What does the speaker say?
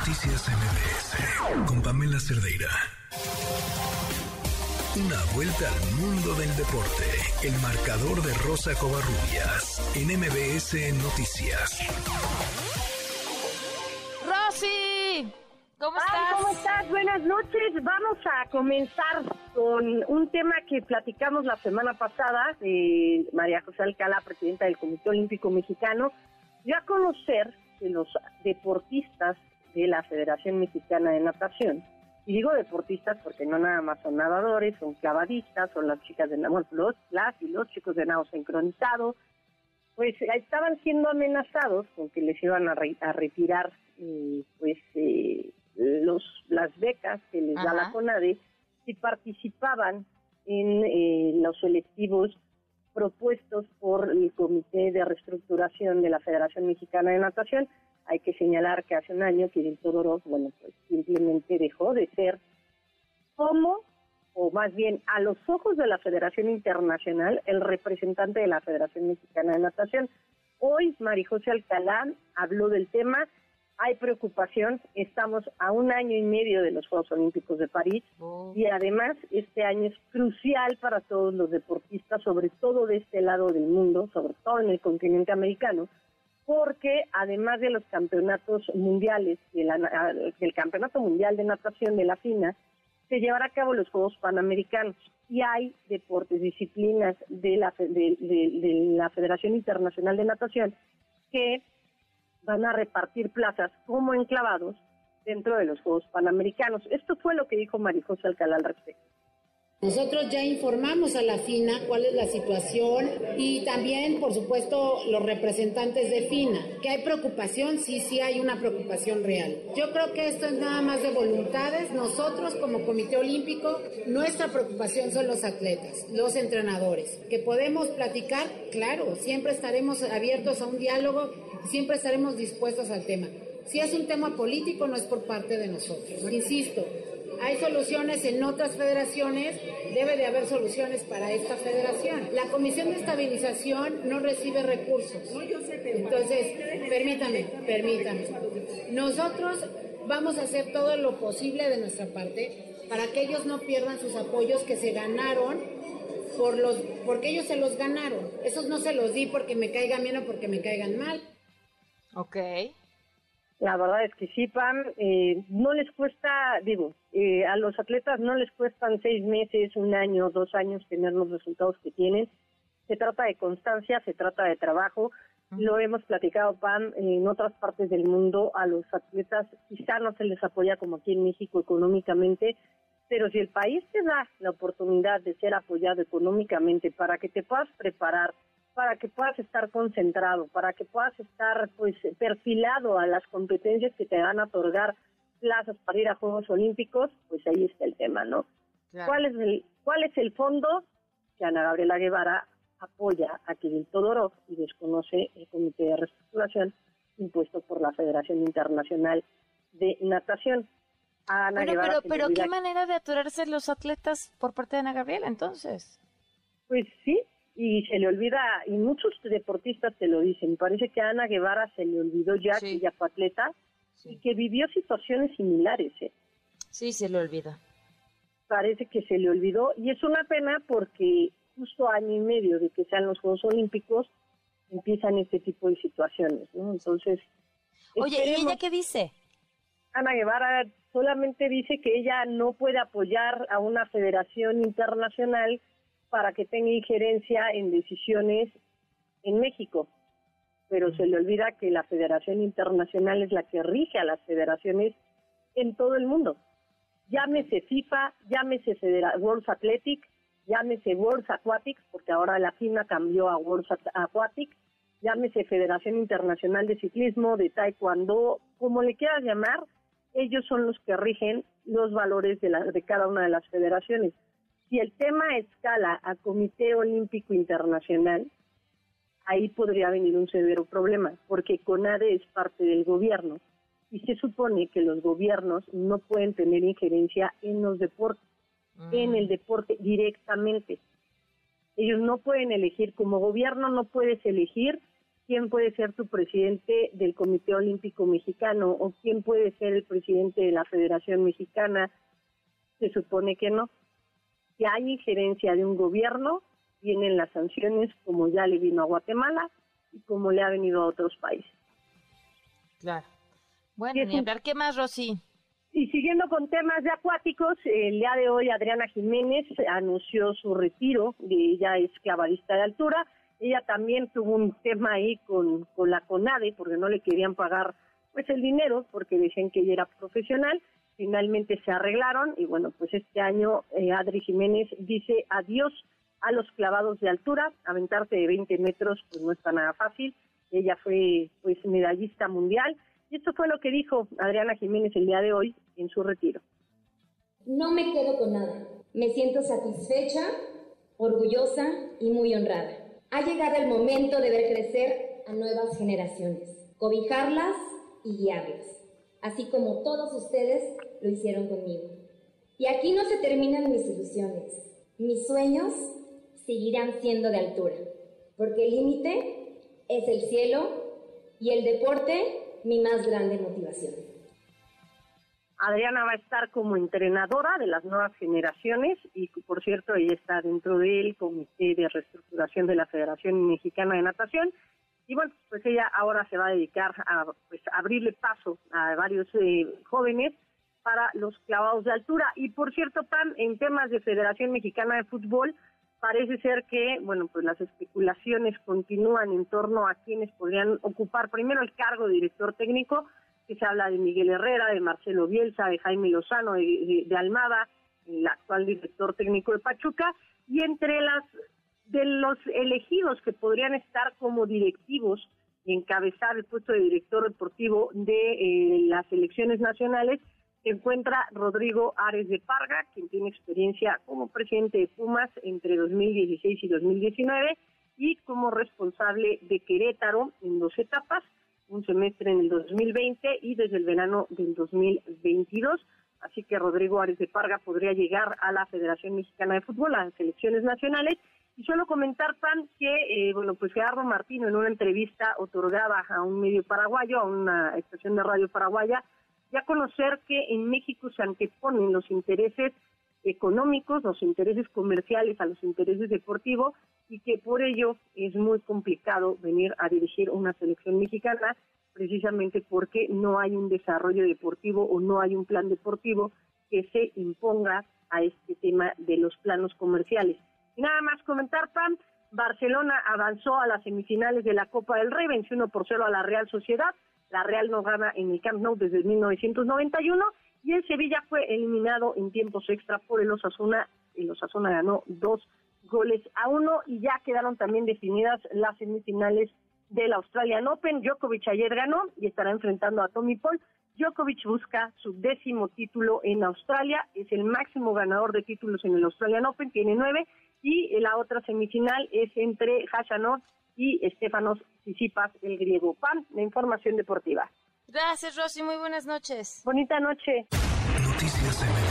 Noticias MBS con Pamela Cerdeira. Una vuelta al mundo del deporte. El marcador de Rosa Covarrubias en MBS Noticias. Rosy, ¿cómo estás? ¿Cómo estás? Buenas noches. Vamos a comenzar con un tema que platicamos la semana pasada de María José Alcalá, presidenta del Comité Olímpico Mexicano, dio a conocer que los deportistas de la Federación Mexicana de Natación, y digo deportistas porque no nada más son nadadores, son clavadistas, son las chicas de bueno, los, las y los chicos de nado sincronizado, pues estaban siendo amenazados con que les iban a, retirar eh, pues eh, los las becas que les da la CONADE si participaban en eh, los selectivos propuestos por el Comité de Reestructuración de la Federación Mexicana de Natación. Hay que señalar que hace un año Kirill Todorov, bueno, pues simplemente dejó de ser como, o más bien a los ojos de la Federación Internacional, el representante de la Federación Mexicana de Natación. Hoy Marijose Alcalá habló del tema hay preocupación. Estamos a un año y medio de los Juegos Olímpicos de París oh. y además este año es crucial para todos los deportistas, sobre todo de este lado del mundo, sobre todo en el continente americano, porque además de los campeonatos mundiales, del Campeonato Mundial de Natación de la FINA, se llevará a cabo los Juegos Panamericanos y hay deportes, disciplinas de la, de la Federación Internacional de Natación que van a repartir plazas como enclavados dentro de los Juegos Panamericanos. Esto fue lo que dijo Marijose Alcalá al respecto. Nosotros ya informamos a la FINA cuál es la situación y también, por supuesto, los representantes de FINA. ¿Que hay preocupación? Sí, sí hay una preocupación real. Yo creo que esto es nada más de voluntades. Nosotros como Comité Olímpico, nuestra preocupación son los atletas, los entrenadores. Que podemos platicar, claro, siempre estaremos abiertos a un diálogo, siempre estaremos dispuestos al tema. Si es un tema político, no es por parte de nosotros. Insisto, hay soluciones en otras federaciones, debe de haber soluciones para esta federación. La Comisión de Estabilización no recibe recursos. Entonces, permítame, permítame. Nosotros vamos a hacer todo lo posible de nuestra parte para que ellos no pierdan sus apoyos que se ganaron por los porque ellos se los ganaron. Esos no se los di porque me caigan bien o porque me caigan mal. Ok. La verdad es que sí, Pam, eh, no les cuesta, digo, eh, a los atletas no les cuestan seis meses, un año, dos años tener los resultados que tienen. Se trata de constancia, se trata de trabajo. Lo hemos platicado, Pam, en otras partes del mundo a los atletas quizá no se les apoya como aquí en México económicamente, pero si el país te da la oportunidad de ser apoyado económicamente para que te puedas preparar, para que puedas estar concentrado, para que puedas estar pues perfilado a las competencias que te van a otorgar plazas para ir a Juegos Olímpicos, pues ahí está el tema, ¿no? ¿Cuál es el cuál es el fondo que Ana Gabriela Guevara apoya a Kirill Todorov y desconoce el comité de reestructuración impuesto por la Federación Internacional de Natación? Ana pero, pero qué manera de aturarse los atletas por parte de Ana Gabriela entonces. Pues sí, y se le olvida, y muchos deportistas te lo dicen, parece que a Ana Guevara se le olvidó ya que ella fue atleta y que vivió situaciones similares. ¿eh? Sí, se le olvida. Parece que se le olvidó y es una pena porque justo año y medio de que sean los Juegos Olímpicos empiezan este tipo de situaciones, ¿no? Entonces... Oye, ¿y ella qué dice? Ana Guevara solamente dice que ella no puede apoyar a una federación internacional para que tenga injerencia en decisiones en México. Pero se le olvida que la Federación Internacional es la que rige a las federaciones en todo el mundo. Llámese FIFA, llámese World Athletic, llámese World Aquatics, porque ahora la FINA cambió a World Aquatics, llámese Federación Internacional de Ciclismo, de Taekwondo, como le quieras llamar, ellos son los que rigen los valores de, la, de cada una de las federaciones si el tema escala a Comité Olímpico Internacional, ahí podría venir un severo problema, porque CONADE es parte del gobierno y se supone que los gobiernos no pueden tener injerencia en los deportes, en el deporte directamente. Ellos no pueden elegir, como gobierno no puedes elegir quién puede ser tu presidente del Comité Olímpico Mexicano o quién puede ser el presidente de la Federación Mexicana. Se supone que no. Si hay injerencia de un gobierno, vienen las sanciones como ya le vino a Guatemala y como le ha venido a otros países. Claro. Bueno, ni hablar, ¿qué más, Rosy? Y siguiendo con temas de acuáticos, el día de hoy Adriana Jiménez anunció su retiro, de ella es clavadista de altura, ella también tuvo un tema ahí con, con la CONADE porque no le querían pagar pues el dinero porque decían que ella era profesional, finalmente se arreglaron y bueno, pues este año eh, Adri Jiménez dice adiós a los clavados de altura, aventarse de 20 metros pues no está nada fácil, ella fue pues medallista mundial y esto fue lo que dijo Adriana Jiménez el día de hoy en su retiro. No me quedo con nada. Me siento satisfecha, orgullosa y muy honrada. Ha llegado el momento de ver crecer a nuevas generaciones, cobijarlas y guiarlas, así como todos ustedes lo hicieron conmigo. Y aquí no se terminan mis ilusiones. Mis sueños seguirán siendo de altura, porque el límite es el cielo y el deporte mi más grande motivación. Adriana va a estar como entrenadora de las nuevas generaciones y por cierto ella está dentro del comité de reestructuración de la Federación Mexicana de Natación y bueno pues ella ahora se va a dedicar a pues abrirle paso a varios eh, jóvenes para los clavados de altura. Y por cierto Pam en temas de Federación Mexicana de Fútbol parece ser que, bueno, pues las especulaciones continúan en torno a quienes podrían ocupar primero el cargo de director técnico, que se habla de Miguel Herrera, de Marcelo Bielsa, de Jaime Lozano, de, Almada, el actual director técnico de Pachuca, y entre las de los elegidos que podrían estar como directivos y encabezar el puesto de director deportivo de eh, las elecciones nacionales, se encuentra Rodrigo Ares de Parga, quien tiene experiencia como presidente de Pumas entre 2016 y 2019 y como responsable de Querétaro en dos etapas, un semestre en el 2020 y desde el verano del 2022. Así que Rodrigo Ares de Parga podría llegar a la Federación Mexicana de Fútbol, a las selecciones nacionales. Y solo comentar, Pan, que, eh, bueno, pues Gerardo Martino en una entrevista otorgada a un medio paraguayo, a una estación de radio paraguaya, ya conocer que en México se anteponen los intereses económicos, los intereses comerciales a los intereses deportivos y que por ello es muy complicado venir a dirigir una selección mexicana precisamente porque no hay un desarrollo deportivo o no hay un plan deportivo que se imponga a este tema de los planos comerciales. Nada más comentar, Pam, Barcelona avanzó a las semifinales de la Copa del Rey, venció 1 por 0 a la Real Sociedad, la Real no gana en el Camp Nou desde 1991 y el Sevilla fue eliminado en tiempos extra por el Osasuna. El Osasuna ganó dos goles a uno y ya quedaron también definidas las semifinales del Australian Open. Djokovic ayer ganó y estará enfrentando a Tommy Paul. Djokovic busca su décimo título en Australia, es el máximo ganador de títulos en el Australian Open, tiene nueve, y la otra semifinal es entre Hashanot y Estefanos Sisipas, el griego. PAN, la información deportiva. Gracias, Rosy. Muy buenas noches. Bonita noche. Noticias